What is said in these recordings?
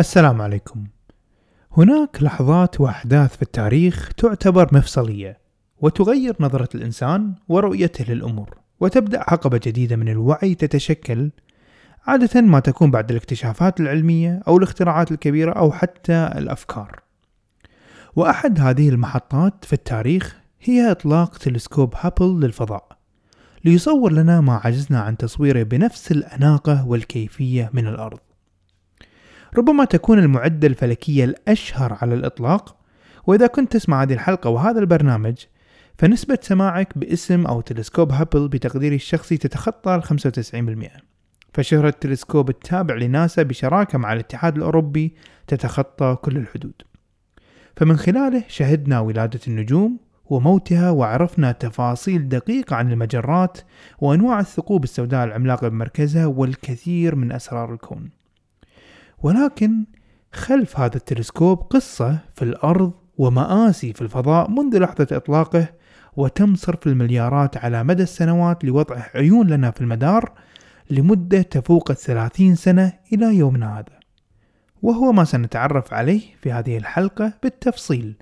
السلام عليكم. هناك لحظات وأحداث في التاريخ تعتبر مفصلية وتغير نظرة الإنسان ورؤيته للأمور، وتبدأ حقبه جديدة من الوعي تتشكل عادة ما تكون بعد الاكتشافات العلمية أو الاختراعات الكبيرة أو حتى الأفكار. وأحد هذه المحطات في التاريخ هي إطلاق تلسكوب هابل للفضاء ليصور لنا ما عجزنا عن تصويره بنفس الأناقة والكيفية من الأرض. ربما تكون المعدة الفلكية الأشهر على الإطلاق وإذا كنت تسمع هذه الحلقة وهذا البرنامج فنسبة سماعك باسم أو تلسكوب هابل بتقديري الشخصي تتخطى ال 95% فشهرة التلسكوب التابع لناسا بشراكة مع الاتحاد الأوروبي تتخطى كل الحدود. فمن خلاله شهدنا ولادة النجوم وموتها وعرفنا تفاصيل دقيقة عن المجرات وأنواع الثقوب السوداء العملاقة بمركزها والكثير من أسرار الكون. ولكن خلف هذا التلسكوب قصة في الأرض ومآسي في الفضاء منذ لحظة إطلاقه وتم صرف المليارات على مدى السنوات لوضع عيون لنا في المدار لمدة تفوق الثلاثين سنة إلى يومنا هذا. وهو ما سنتعرف عليه في هذه الحلقة بالتفصيل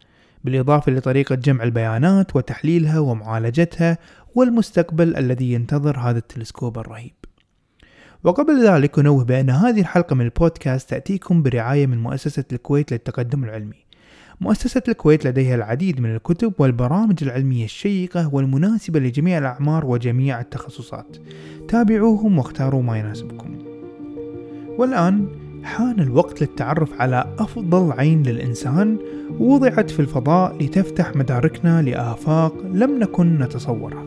بالإضافة لطريقة جمع البيانات وتحليلها ومعالجتها والمستقبل الذي ينتظر هذا التلسكوب الرهيب. وقبل ذلك أنوه بأن هذه الحلقة من البودكاست تأتيكم برعاية من مؤسسة الكويت للتقدم العلمي. مؤسسة الكويت لديها العديد من الكتب والبرامج العلمية الشيقة والمناسبة لجميع الأعمار وجميع التخصصات. تابعوهم واختاروا ما يناسبكم. والآن حان الوقت للتعرف على أفضل عين للإنسان وضعت في الفضاء لتفتح مداركنا لآفاق لم نكن نتصورها.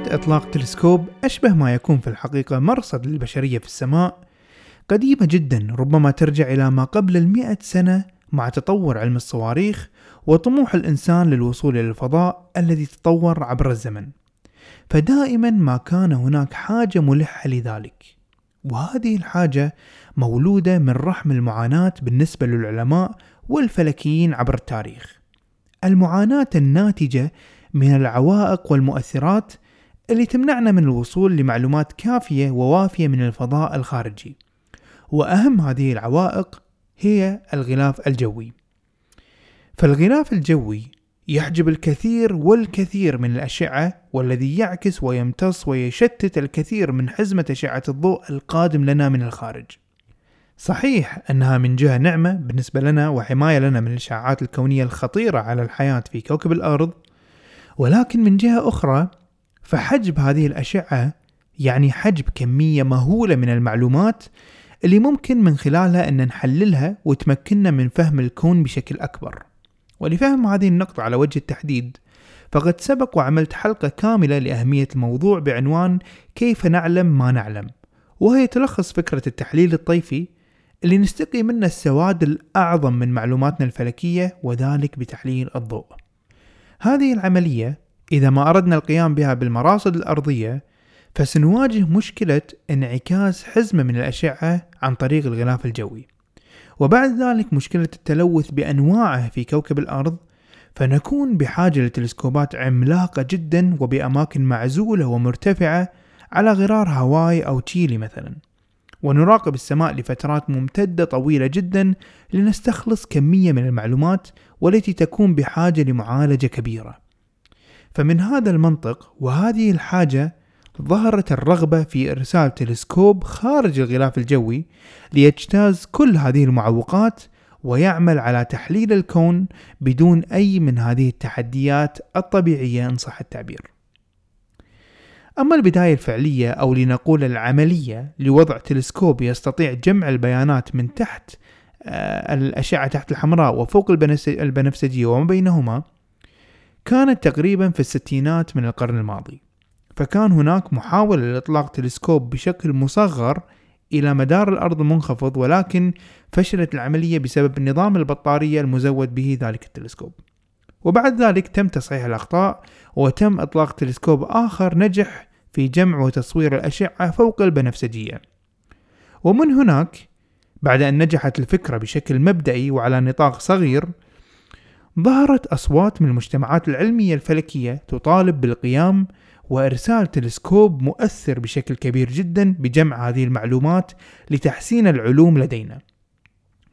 فكرة إطلاق تلسكوب أشبه ما يكون في الحقيقة مرصد للبشرية في السماء. قديمة جدا ربما ترجع إلى ما قبل المئة سنة مع تطور علم الصواريخ وطموح الإنسان للوصول إلى الفضاء الذي تطور عبر الزمن. فدائما ما كان هناك حاجة ملحة لذلك. وهذه الحاجة مولودة من رحم المعاناة بالنسبة للعلماء والفلكيين عبر التاريخ. المعاناة الناتجة من العوائق والمؤثرات اللي تمنعنا من الوصول لمعلومات كافية ووافية من الفضاء الخارجي. وأهم هذه العوائق هي الغلاف الجوي. فالغلاف الجوي يحجب الكثير والكثير من الأشعة والذي يعكس ويمتص ويشتت الكثير من حزمة أشعة الضوء القادم لنا من الخارج. صحيح أنها من جهة نعمة بالنسبة لنا وحماية لنا من الإشعاعات الكونية الخطيرة على الحياة في كوكب الأرض ولكن من جهة أخرى فحجب هذه الأشعة يعني حجب كمية مهولة من المعلومات اللي ممكن من خلالها أن نحللها وتمكننا من فهم الكون بشكل أكبر. ولفهم هذه النقطة على وجه التحديد فقد سبق وعملت حلقة كاملة لأهمية الموضوع بعنوان كيف نعلم ما نعلم وهي تلخص فكرة التحليل الطيفي اللي نستقي منه السواد الأعظم من معلوماتنا الفلكية وذلك بتحليل الضوء. هذه العملية إذا ما أردنا القيام بها بالمراصد الأرضية فسنواجه مشكلة انعكاس حزمة من الأشعة عن طريق الغلاف الجوي وبعد ذلك مشكلة التلوث بأنواعه في كوكب الأرض فنكون بحاجة لتلسكوبات عملاقة جدا وبأماكن معزولة ومرتفعة على غرار هاواي أو تشيلي مثلا ونراقب السماء لفترات ممتدة طويلة جدا لنستخلص كمية من المعلومات والتي تكون بحاجة لمعالجة كبيرة. فمن هذا المنطق وهذه الحاجة ظهرت الرغبة في إرسال تلسكوب خارج الغلاف الجوي ليجتاز كل هذه المعوقات ويعمل على تحليل الكون بدون أي من هذه التحديات الطبيعية إن صح التعبير. أما البداية الفعلية أو لنقول العملية لوضع تلسكوب يستطيع جمع البيانات من تحت آه، الأشعة تحت الحمراء وفوق البنفسجية وما بينهما كانت تقريبا في الستينات من القرن الماضي فكان هناك محاولة لإطلاق تلسكوب بشكل مصغر إلى مدار الأرض المنخفض ولكن فشلت العملية بسبب نظام البطارية المزود به ذلك التلسكوب. وبعد ذلك تم تصحيح الأخطاء وتم إطلاق تلسكوب آخر نجح في جمع وتصوير الأشعة فوق البنفسجية. ومن هناك بعد أن نجحت الفكرة بشكل مبدئي وعلى نطاق صغير ظهرت أصوات من المجتمعات العلمية الفلكية تطالب بالقيام وإرسال تلسكوب مؤثر بشكل كبير جدا بجمع هذه المعلومات لتحسين العلوم لدينا.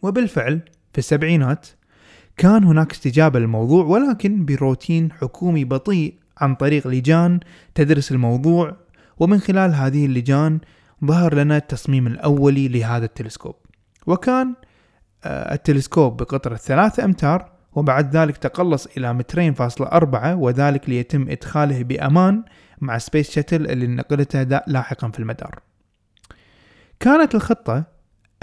وبالفعل في السبعينات كان هناك استجابة للموضوع ولكن بروتين حكومي بطيء عن طريق لجان تدرس الموضوع ومن خلال هذه اللجان ظهر لنا التصميم الأولي لهذا التلسكوب. وكان آه، التلسكوب بقطر الثلاثة أمتار وبعد ذلك تقلص إلى مترين فاصلة أربعة وذلك ليتم إدخاله بأمان مع space shuttle اللي نقلته لاحقا في المدار. كانت الخطة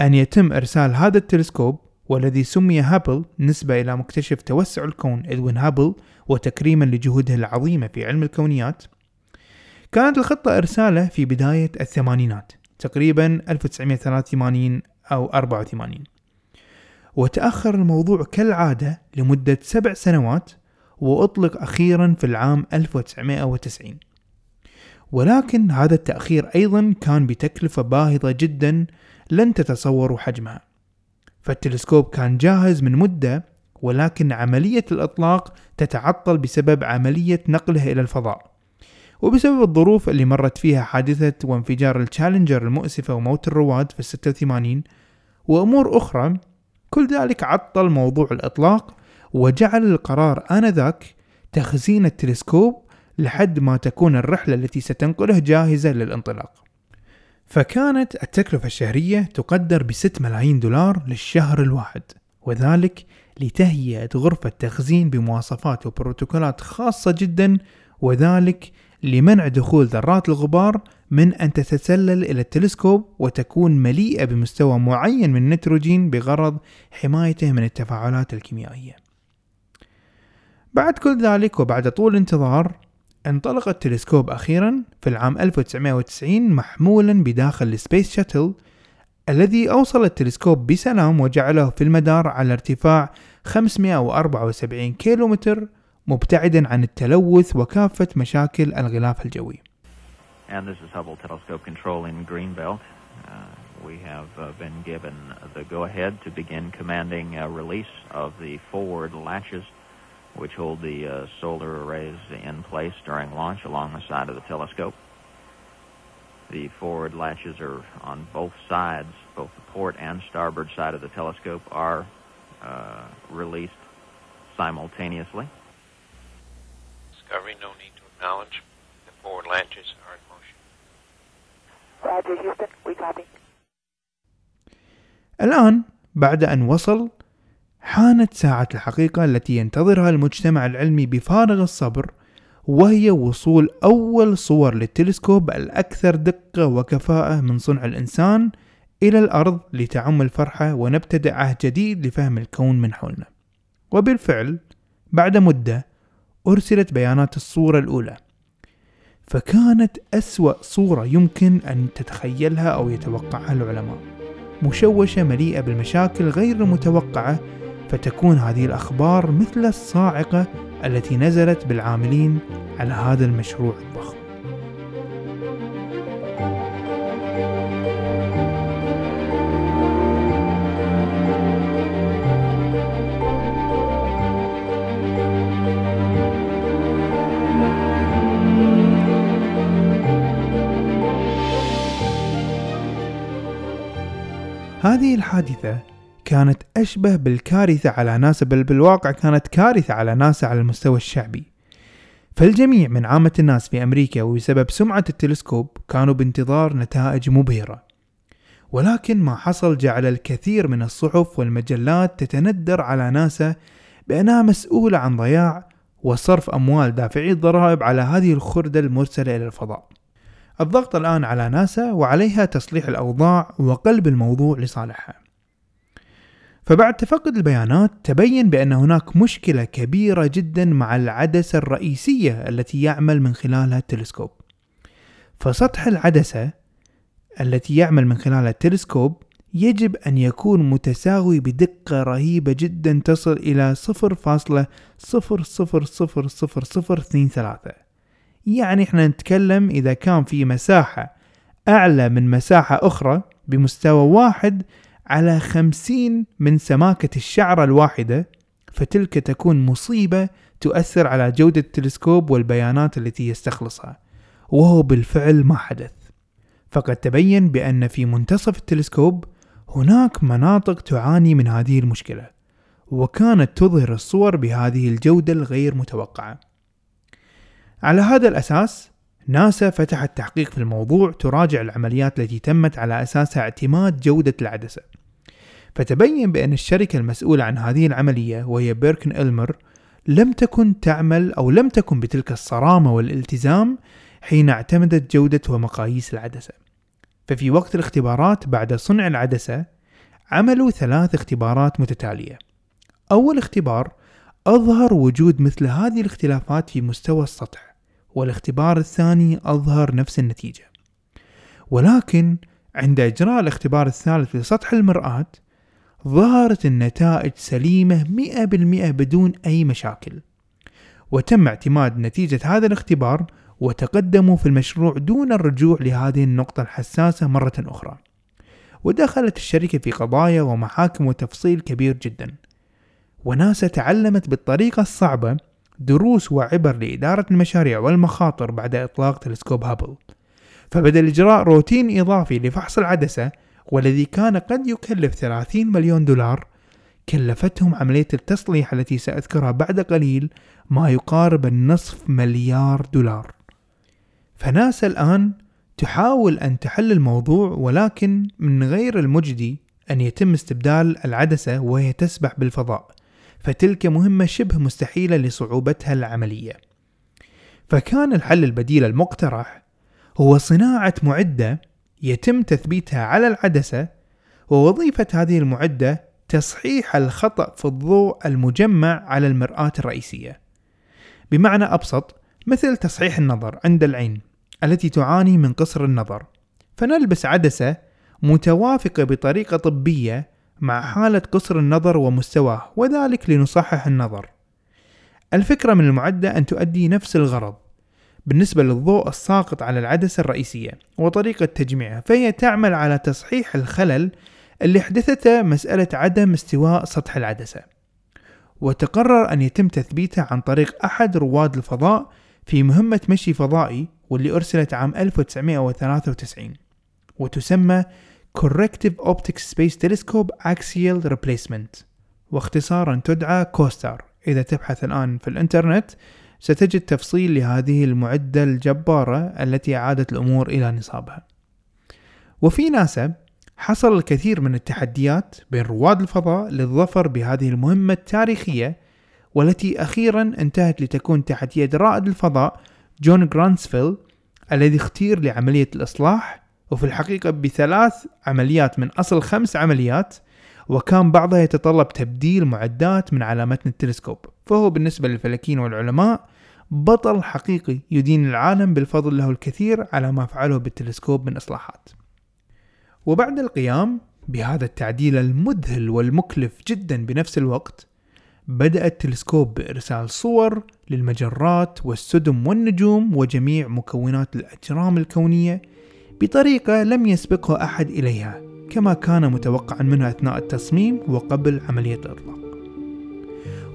أن يتم إرسال هذا التلسكوب والذي سمي هابل نسبة إلى مكتشف توسع الكون إدوين هابل وتكريما لجهوده العظيمة في علم الكونيات. كانت الخطة إرساله في بداية الثمانينات تقريبا 1983 أو 84 وتأخر الموضوع كالعادة لمدة سبع سنوات وأطلق أخيرا في العام 1990 ولكن هذا التأخير أيضا كان بتكلفة باهظة جدا لن تتصوروا حجمها. فالتلسكوب كان جاهز من مدة ولكن عملية الإطلاق تتعطل بسبب عملية نقله إلى الفضاء. وبسبب الظروف اللي مرت فيها حادثة وانفجار التشالنجر المؤسفة وموت الرواد في الستة وثمانين وأمور أخرى كل ذلك عطل موضوع الإطلاق وجعل القرار آنذاك تخزين التلسكوب لحد ما تكون الرحلة التي ستنقله جاهزة للانطلاق. فكانت التكلفة الشهرية تقدر بست ملايين دولار للشهر الواحد وذلك لتهيئة غرفة تخزين بمواصفات وبروتوكولات خاصة جدا وذلك لمنع دخول ذرات الغبار من أن تتسلل إلى التلسكوب وتكون مليئة بمستوى معين من النيتروجين بغرض حمايته من التفاعلات الكيميائية. بعد كل ذلك وبعد طول انتظار انطلق التلسكوب أخيرا في العام 1990 محمولا بداخل السبيس شاتل الذي أوصل التلسكوب بسلام وجعله في المدار على ارتفاع 574 كيلومتر مبتعدا عن التلوث وكافة مشاكل الغلاف الجوي. And this is Hubble Telescope Control in Greenbelt. Uh, we have uh, been given the go-ahead to begin commanding a release of the forward latches which hold the uh, solar arrays in place during launch along the side of the telescope. The forward latches are on both sides, both the port and starboard side of the telescope are uh, released simultaneously. Discovery, no need to acknowledge. The forward latches. الآن بعد أن وصل حانت ساعة الحقيقة التي ينتظرها المجتمع العلمي بفارغ الصبر وهي وصول أول صور للتلسكوب الأكثر دقة وكفاءة من صنع الإنسان إلى الأرض لتعم الفرحة ونبتدأ عهد جديد لفهم الكون من حولنا. وبالفعل بعد مدة أرسلت بيانات الصورة الأولى. فكانت أسوأ صورة يمكن أن تتخيلها أو يتوقعها العلماء. مشوشة مليئة بالمشاكل غير المتوقعة فتكون هذه الأخبار مثل الصاعقة التي نزلت بالعاملين على هذا المشروع الضخم. هذه الحادثة كانت أشبه بالكارثة على ناسا بل بالواقع كانت كارثة على ناسا على المستوى الشعبي. فالجميع من عامة الناس في أمريكا وبسبب سمعة التلسكوب كانوا بانتظار نتائج مبهرة. ولكن ما حصل جعل الكثير من الصحف والمجلات تتندر على ناسا بأنها مسؤولة عن ضياع وصرف أموال دافعي الضرائب على هذه الخردة المرسلة إلى الفضاء. الضغط الآن على ناسا وعليها تصليح الأوضاع وقلب الموضوع لصالحها. فبعد تفقد البيانات تبين بأن هناك مشكلة كبيرة جدا مع العدسة الرئيسية التي يعمل من خلالها التلسكوب. فسطح العدسة التي يعمل من خلالها التلسكوب يجب أن يكون متساوي بدقة رهيبة جدا تصل إلى 0.000023 يعني إحنا نتكلم إذا كان في مساحة أعلى من مساحة أخرى بمستوى واحد على خمسين من سماكة الشعرة الواحدة فتلك تكون مصيبة تؤثر على جودة التلسكوب والبيانات التي يستخلصها وهو بالفعل ما حدث. فقد تبين بأن في منتصف التلسكوب هناك مناطق تعاني من هذه المشكلة وكانت تظهر الصور بهذه الجودة الغير متوقعة. على هذا الأساس ناسا فتحت تحقيق في الموضوع تراجع العمليات التي تمت على أساسها اعتماد جودة العدسة. فتبين بأن الشركة المسؤولة عن هذه العملية وهي بيركن إلمر لم تكن تعمل أو لم تكن بتلك الصرامة والالتزام حين اعتمدت جودة ومقاييس العدسة. ففي وقت الاختبارات بعد صنع العدسة عملوا ثلاث اختبارات متتالية. أول اختبار أظهر وجود مثل هذه الاختلافات في مستوى السطح. والاختبار الثاني أظهر نفس النتيجة. ولكن عند إجراء الاختبار الثالث لسطح المرآة ظهرت النتائج سليمة 100% بدون أي مشاكل. وتم اعتماد نتيجة هذا الاختبار وتقدموا في المشروع دون الرجوع لهذه النقطة الحساسة مرة أخرى. ودخلت الشركة في قضايا ومحاكم وتفصيل كبير جدا. وناسا تعلمت بالطريقة الصعبة دروس وعبر لإدارة المشاريع والمخاطر بعد إطلاق تلسكوب هابل. فبدل إجراء روتين إضافي لفحص العدسة والذي كان قد يكلف 30 مليون دولار. كلفتهم عملية التصليح التي سأذكرها بعد قليل ما يقارب النصف مليار دولار. فناسا الآن تحاول أن تحل الموضوع ولكن من غير المجدي أن يتم استبدال العدسة وهي تسبح بالفضاء. فتلك مهمة شبه مستحيلة لصعوبتها العملية. فكان الحل البديل المقترح هو صناعة معدة يتم تثبيتها على العدسة ووظيفة هذه المعدة تصحيح الخطأ في الضوء المجمع على المرآة الرئيسية. بمعنى أبسط مثل تصحيح النظر عند العين التي تعاني من قصر النظر. فنلبس عدسة متوافقة بطريقة طبية مع حالة قصر النظر ومستواه وذلك لنصحح النظر. الفكرة من المعدة أن تؤدي نفس الغرض. بالنسبة للضوء الساقط على العدسة الرئيسية وطريقة تجميعها فهي تعمل على تصحيح الخلل اللي حدثته مسألة عدم استواء سطح العدسة. وتقرر أن يتم تثبيتها عن طريق أحد رواد الفضاء في مهمة مشي فضائي واللي أرسلت عام 1993 وتسمى Corrective Optic Space Telescope Axial Replacement. واختصارا تدعى كوستار. إذا تبحث الآن في الإنترنت ستجد تفصيل لهذه المعدة الجبارة التي أعادت الأمور إلى نصابها. وفي ناسا حصل الكثير من التحديات بين رواد الفضاء للظفر بهذه المهمة التاريخية والتي أخيرا انتهت لتكون تحت يد رائد الفضاء جون جرانسفيلد الذي اختير لعملية الإصلاح وفي الحقيقة بثلاث عمليات من أصل خمس عمليات وكان بعضها يتطلب تبديل معدات من على متن التلسكوب. فهو بالنسبة للفلكيين والعلماء بطل حقيقي يدين العالم بالفضل له الكثير على ما فعله بالتلسكوب من إصلاحات. وبعد القيام بهذا التعديل المذهل والمكلف جدا بنفس الوقت بدأ التلسكوب بإرسال صور للمجرات والسدم والنجوم وجميع مكونات الأجرام الكونية بطريقة لم يسبقه أحد إليها كما كان متوقعا منه أثناء التصميم وقبل عملية الإطلاق.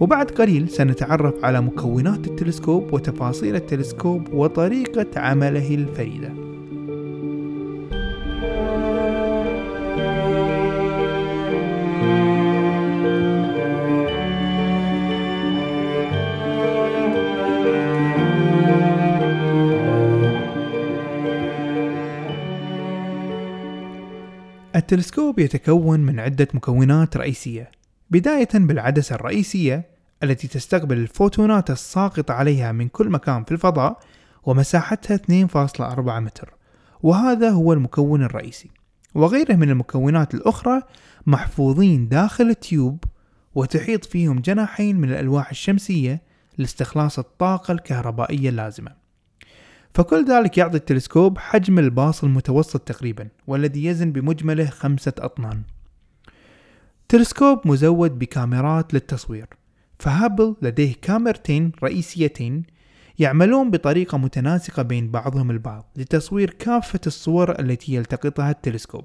وبعد قليل سنتعرف على مكونات التلسكوب وتفاصيل التلسكوب وطريقة عمله الفريدة. التلسكوب يتكون من عدة مكونات رئيسية بداية بالعدسة الرئيسية التي تستقبل الفوتونات الساقطة عليها من كل مكان في الفضاء ومساحتها 2.4 متر وهذا هو المكون الرئيسي. وغيره من المكونات الأخرى محفوظين داخل التيوب وتحيط فيهم جناحين من الألواح الشمسية لاستخلاص الطاقة الكهربائية اللازمة. فكل ذلك يعطي التلسكوب حجم الباص المتوسط تقريبا والذي يزن بمجمله خمسة أطنان. تلسكوب مزود بكاميرات للتصوير فهابل لديه كاميرتين رئيسيتين يعملون بطريقة متناسقة بين بعضهم البعض لتصوير كافة الصور التي يلتقطها التلسكوب.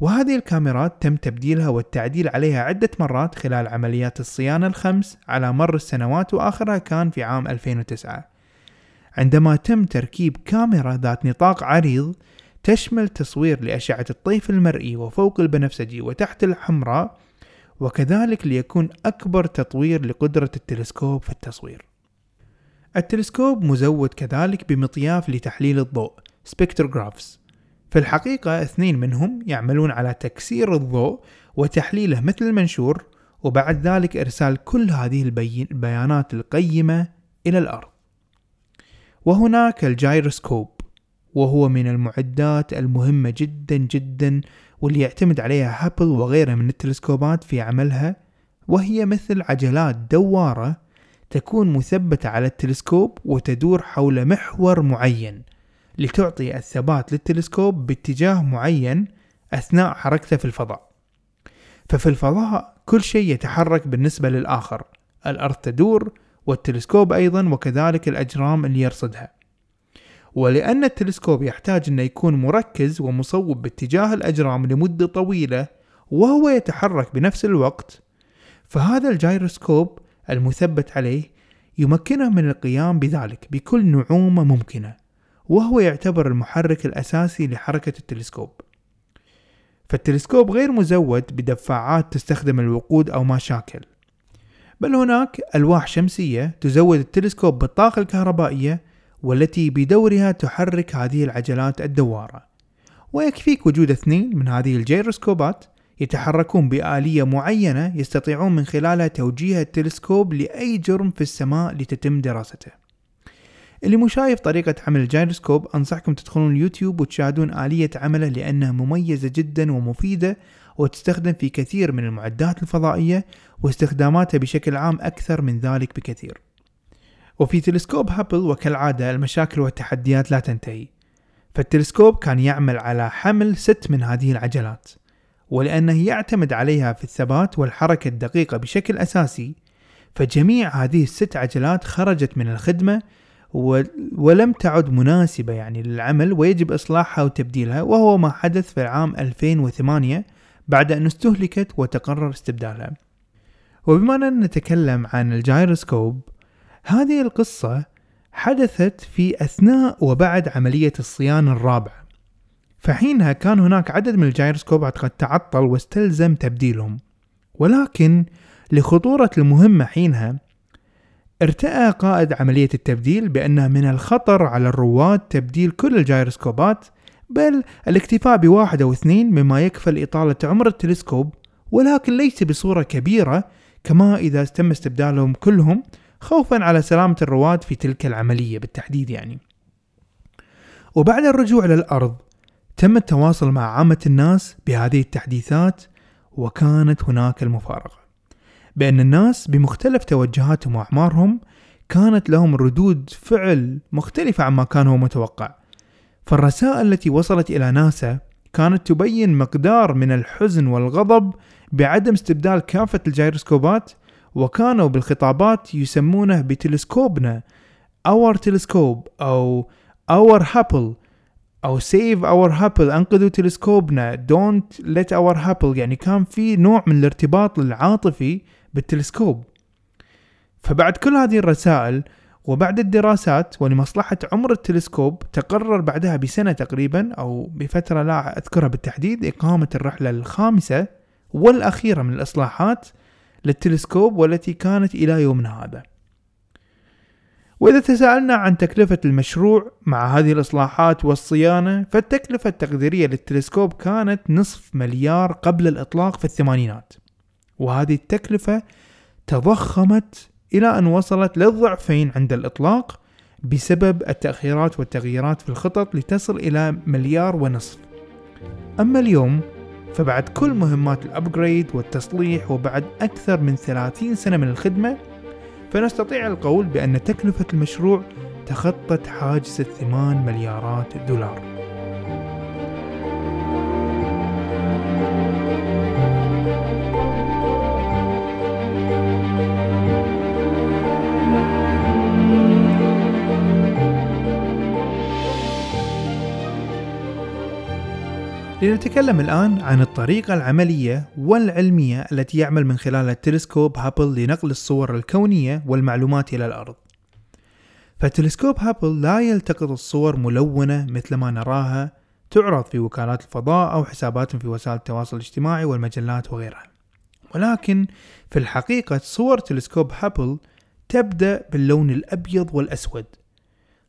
وهذه الكاميرات تم تبديلها والتعديل عليها عدة مرات خلال عمليات الصيانة الخمس على مر السنوات وآخرها كان في عام 2009 عندما تم تركيب كاميرا ذات نطاق عريض تشمل تصوير لأشعة الطيف المرئي وفوق البنفسجي وتحت الحمراء وكذلك ليكون أكبر تطوير لقدرة التلسكوب في التصوير. التلسكوب مزود كذلك بمطياف لتحليل الضوء spectrographs في الحقيقة اثنين منهم يعملون على تكسير الضوء وتحليله مثل المنشور وبعد ذلك إرسال كل هذه البيانات القيمة إلى الأرض. وهناك الجايروسكوب وهو من المعدات المهمة جدا جدا واللي يعتمد عليها هابل وغيرها من التلسكوبات في عملها وهي مثل عجلات دوارة تكون مثبتة على التلسكوب وتدور حول محور معين لتعطي الثبات للتلسكوب باتجاه معين أثناء حركته في الفضاء. ففي الفضاء كل شيء يتحرك بالنسبة للآخر الأرض تدور والتلسكوب أيضا وكذلك الأجرام اللي يرصدها. ولأن التلسكوب يحتاج أنه يكون مركز ومصوب باتجاه الأجرام لمدة طويلة وهو يتحرك بنفس الوقت فهذا الجايروسكوب المثبت عليه يمكنه من القيام بذلك بكل نعومة ممكنة وهو يعتبر المحرك الأساسي لحركة التلسكوب. فالتلسكوب غير مزود بدفاعات تستخدم الوقود أو ما شاكل. بل هناك ألواح شمسية تزود التلسكوب بالطاقة الكهربائية والتي بدورها تحرك هذه العجلات الدوارة. ويكفيك وجود اثنين من هذه الجيروسكوبات يتحركون بآلية معينة يستطيعون من خلالها توجيه التلسكوب لأي جرم في السماء لتتم دراسته. اللي مو شايف طريقة عمل الجيروسكوب أنصحكم تدخلون اليوتيوب وتشاهدون آلية عمله لأنها مميزة جدا ومفيدة وتستخدم في كثير من المعدات الفضائية واستخداماتها بشكل عام أكثر من ذلك بكثير. وفي تلسكوب هابل وكالعادة المشاكل والتحديات لا تنتهي. فالتلسكوب كان يعمل على حمل ست من هذه العجلات ولأنه يعتمد عليها في الثبات والحركة الدقيقة بشكل أساسي فجميع هذه الست عجلات خرجت من الخدمة ولم تعد مناسبة يعني للعمل ويجب إصلاحها وتبديلها وهو ما حدث في العام 2008 بعد أن استهلكت وتقرر استبدالها. وبما أننا نتكلم عن الجايروسكوب هذه القصة حدثت في أثناء وبعد عملية الصيانة الرابعة. فحينها كان هناك عدد من الجايروسكوبات قد تعطل واستلزم تبديلهم. ولكن لخطورة المهمة حينها ارتأى قائد عملية التبديل بأن من الخطر على الرواد تبديل كل الجايروسكوبات بل الاكتفاء بواحد أو اثنين مما يكفى لإطالة عمر التلسكوب ولكن ليس بصورة كبيرة كما إذا تم استبدالهم كلهم خوفا على سلامة الرواد في تلك العملية بالتحديد يعني. وبعد الرجوع للأرض تم التواصل مع عامة الناس بهذه التحديثات وكانت هناك المفارقة. بأن الناس بمختلف توجهاتهم وأعمارهم كانت لهم ردود فعل مختلفة عما كان هو متوقع. فالرسائل التي وصلت إلى ناسا كانت تبين مقدار من الحزن والغضب بعدم استبدال كافة الجيروسكوبات وكانوا بالخطابات يسمونه بتلسكوبنا our telescope أو our Hubble أو save our Hubble أنقذوا تلسكوبنا don't let our Hubble يعني كان في نوع من الارتباط العاطفي بالتلسكوب. فبعد كل هذه الرسائل وبعد الدراسات ولمصلحة عمر التلسكوب تقرر بعدها بسنة تقريبا أو بفترة لا أذكرها بالتحديد إقامة الرحلة الخامسة والأخيرة من الإصلاحات للتلسكوب والتي كانت إلى يومنا هذا. وإذا تساءلنا عن تكلفة المشروع مع هذه الإصلاحات والصيانة فالتكلفة التقديرية للتلسكوب كانت نصف مليار قبل الإطلاق في الثمانينات. وهذه التكلفة تضخمت إلى أن وصلت للضعفين عند الإطلاق بسبب التأخيرات والتغييرات في الخطط لتصل إلى مليار ونصف. أما اليوم فبعد كل مهمات الأبجريد والتصليح وبعد أكثر من 30 سنة من الخدمة فنستطيع القول بأن تكلفة المشروع تخطت حاجز الثمان مليارات دولار. لنتكلم الآن عن الطريقة العملية والعلمية التي يعمل من خلالها التلسكوب هابل لنقل الصور الكونية والمعلومات إلى الأرض. فتلسكوب هابل لا يلتقط الصور ملونة مثل ما نراها تعرض في وكالات الفضاء أو حسابات في وسائل التواصل الاجتماعي والمجلات وغيرها. ولكن في الحقيقة صور تلسكوب هابل تبدأ باللون الأبيض والأسود.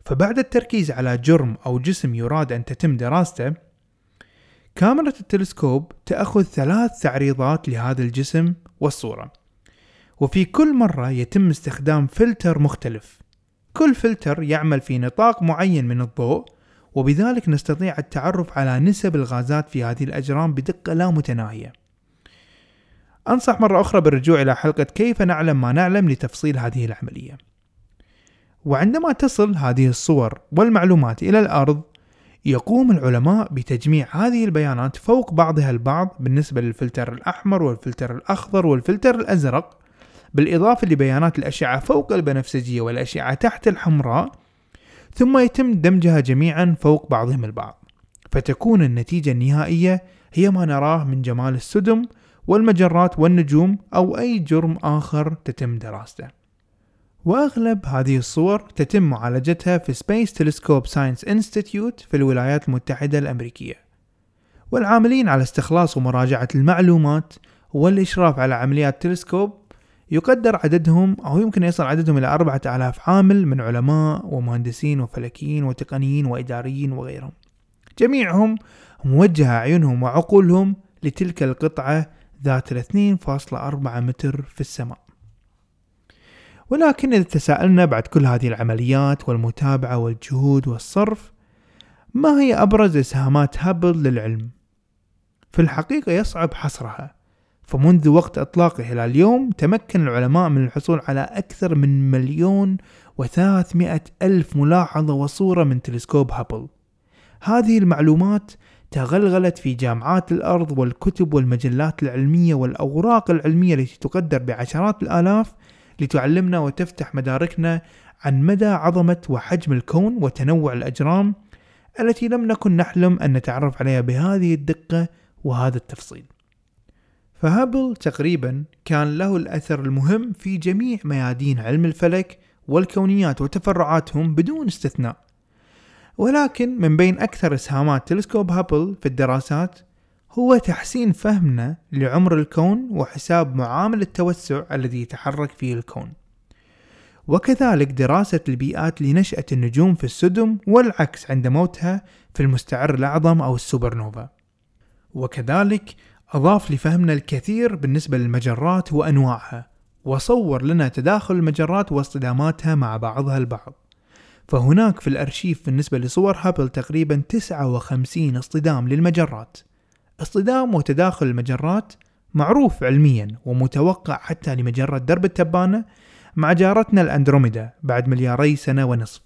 فبعد التركيز على جرم أو جسم يراد أن تتم دراسته كاميرا التلسكوب تأخذ ثلاث تعريضات لهذا الجسم والصورة. وفي كل مرة يتم استخدام فلتر مختلف. كل فلتر يعمل في نطاق معين من الضوء وبذلك نستطيع التعرف على نسب الغازات في هذه الأجرام بدقة لا متناهية. أنصح مرة أخرى بالرجوع إلى حلقة كيف نعلم ما نعلم لتفصيل هذه العملية. وعندما تصل هذه الصور والمعلومات إلى الأرض يقوم العلماء بتجميع هذه البيانات فوق بعضها البعض بالنسبة للفلتر الأحمر والفلتر الأخضر والفلتر الأزرق بالإضافة لبيانات الأشعة فوق البنفسجية والأشعة تحت الحمراء ثم يتم دمجها جميعا فوق بعضهم البعض. فتكون النتيجة النهائية هي ما نراه من جمال السدم والمجرات والنجوم أو أي جرم آخر تتم دراسته. وأغلب هذه الصور تتم معالجتها في Space Telescope Science Institute في الولايات المتحدة الأمريكية. والعاملين على استخلاص ومراجعة المعلومات والإشراف على عمليات تلسكوب يقدر عددهم أو يمكن يصل عددهم إلى أربعة آلاف عامل من علماء ومهندسين وفلكيين وتقنيين وإداريين وغيرهم. جميعهم موجهة عيونهم وعقولهم لتلك القطعة ذات 2.4 متر في السماء. ولكن إذا تساءلنا بعد كل هذه العمليات والمتابعة والجهود والصرف ما هي أبرز إسهامات هابل للعلم؟ في الحقيقة يصعب حصرها فمنذ وقت إطلاقه إلى اليوم تمكن العلماء من الحصول على أكثر من مليون وثلاثمائة ألف ملاحظة وصورة من تلسكوب هابل هذه المعلومات تغلغلت في جامعات الأرض والكتب والمجلات العلمية والأوراق العلمية التي تقدر بعشرات الآلاف لتعلمنا وتفتح مداركنا عن مدى عظمة وحجم الكون وتنوع الأجرام التي لم نكن نحلم أن نتعرف عليها بهذه الدقة وهذا التفصيل. فهابل تقريبا كان له الأثر المهم في جميع ميادين علم الفلك والكونيات وتفرعاتهم بدون استثناء. ولكن من بين أكثر إسهامات تلسكوب هابل في الدراسات هو تحسين فهمنا لعمر الكون وحساب معامل التوسع الذي يتحرك فيه الكون. وكذلك دراسة البيئات لنشأة النجوم في السدم والعكس عند موتها في المستعر الأعظم أو السوبر نوفا وكذلك أضاف لفهمنا الكثير بالنسبة للمجرات وأنواعها وصور لنا تداخل المجرات واصطداماتها مع بعضها البعض. فهناك في الأرشيف بالنسبة لصور هابل تقريبا 59 اصطدام للمجرات. اصطدام وتداخل المجرات معروف علميا ومتوقع حتى لمجرة درب التبانة مع جارتنا الأندروميدا بعد ملياري سنة ونصف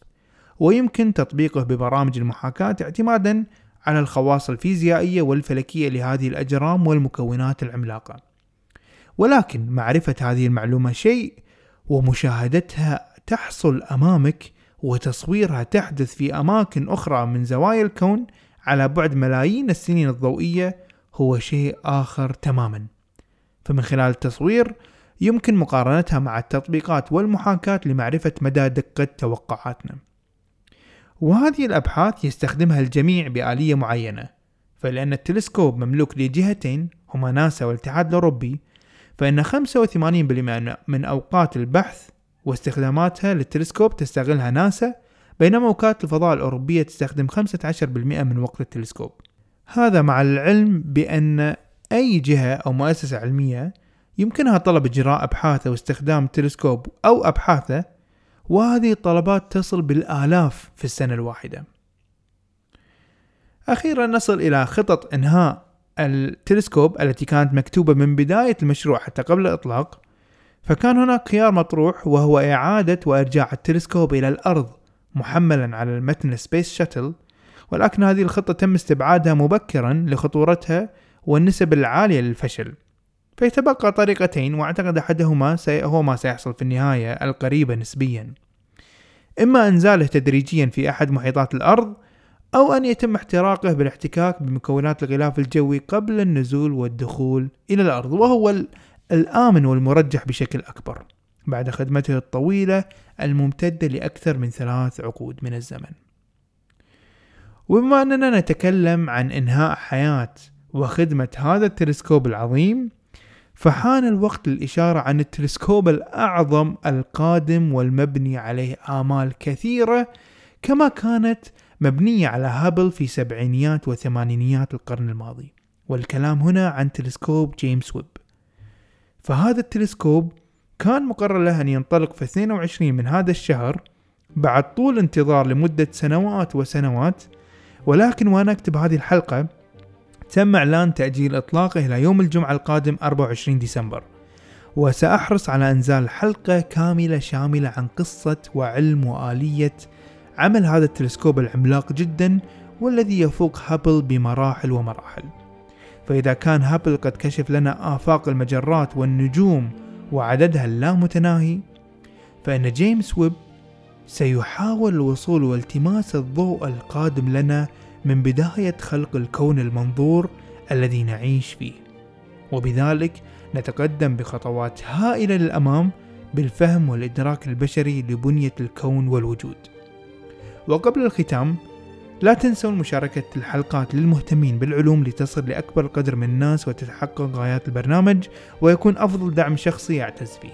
ويمكن تطبيقه ببرامج المحاكاة اعتمادا على الخواص الفيزيائية والفلكية لهذه الأجرام والمكونات العملاقة. ولكن معرفة هذه المعلومة شيء ومشاهدتها تحصل أمامك وتصويرها تحدث في أماكن أخرى من زوايا الكون على بعد ملايين السنين الضوئية هو شيء آخر تماما. فمن خلال التصوير يمكن مقارنتها مع التطبيقات والمحاكاة لمعرفة مدى دقة توقعاتنا. وهذه الأبحاث يستخدمها الجميع بآلية معينة فلأن التلسكوب مملوك لجهتين هما ناسا والاتحاد الأوروبي فإن 85% من أوقات البحث واستخداماتها للتلسكوب تستغلها ناسا بينما وكالة الفضاء الأوروبية تستخدم 15% من وقت التلسكوب. هذا مع العلم بأن أي جهة أو مؤسسة علمية يمكنها طلب إجراء أبحاثه واستخدام التلسكوب أو أبحاثه وهذه الطلبات تصل بالآلاف في السنة الواحدة. أخيرا نصل إلى خطط إنهاء التلسكوب التي كانت مكتوبة من بداية المشروع حتى قبل الإطلاق فكان هناك خيار مطروح وهو إعادة وإرجاع التلسكوب إلى الأرض. محملا على المتن سبيس شاتل ولكن هذه الخطة تم استبعادها مبكرا لخطورتها والنسب العالية للفشل. فيتبقى طريقتين واعتقد أحدهما هو ما سيحصل في النهاية القريبة نسبيا. إما انزاله تدريجيا في أحد محيطات الأرض أو أن يتم احتراقه بالاحتكاك بمكونات الغلاف الجوي قبل النزول والدخول إلى الأرض وهو الآمن والمرجح بشكل أكبر. بعد خدمته الطويلة الممتدة لأكثر من ثلاث عقود من الزمن. وبما أننا نتكلم عن إنهاء حياة وخدمة هذا التلسكوب العظيم فحان الوقت للإشارة عن التلسكوب الأعظم القادم والمبني عليه آمال كثيرة كما كانت مبنية على هابل في سبعينيات وثمانينيات القرن الماضي. والكلام هنا عن تلسكوب جيمس ويب. فهذا التلسكوب كان مقرر له أن ينطلق في 22 من هذا الشهر بعد طول انتظار لمدة سنوات وسنوات ولكن وأنا أكتب هذه الحلقة تم إعلان تأجيل إطلاقه إلى يوم الجمعة القادم 24 ديسمبر. وسأحرص على إنزال حلقة كاملة شاملة عن قصة وعلم وآلية عمل هذا التلسكوب العملاق جدا والذي يفوق هابل بمراحل ومراحل. فإذا كان هابل قد كشف لنا آفاق المجرات والنجوم وعددها اللامتناهي فإن جيمس ويب سيحاول الوصول والتماس الضوء القادم لنا من بداية خلق الكون المنظور الذي نعيش فيه. وبذلك نتقدم بخطوات هائلة للأمام بالفهم والإدراك البشري لبنية الكون والوجود. وقبل الختام لا تنسوا مشاركة الحلقات للمهتمين بالعلوم لتصل لأكبر قدر من الناس وتتحقق غايات البرنامج ويكون أفضل دعم شخصي يعتز فيه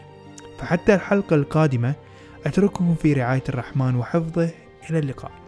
فحتى الحلقة القادمة أترككم في رعاية الرحمن وحفظه. إلى اللقاء.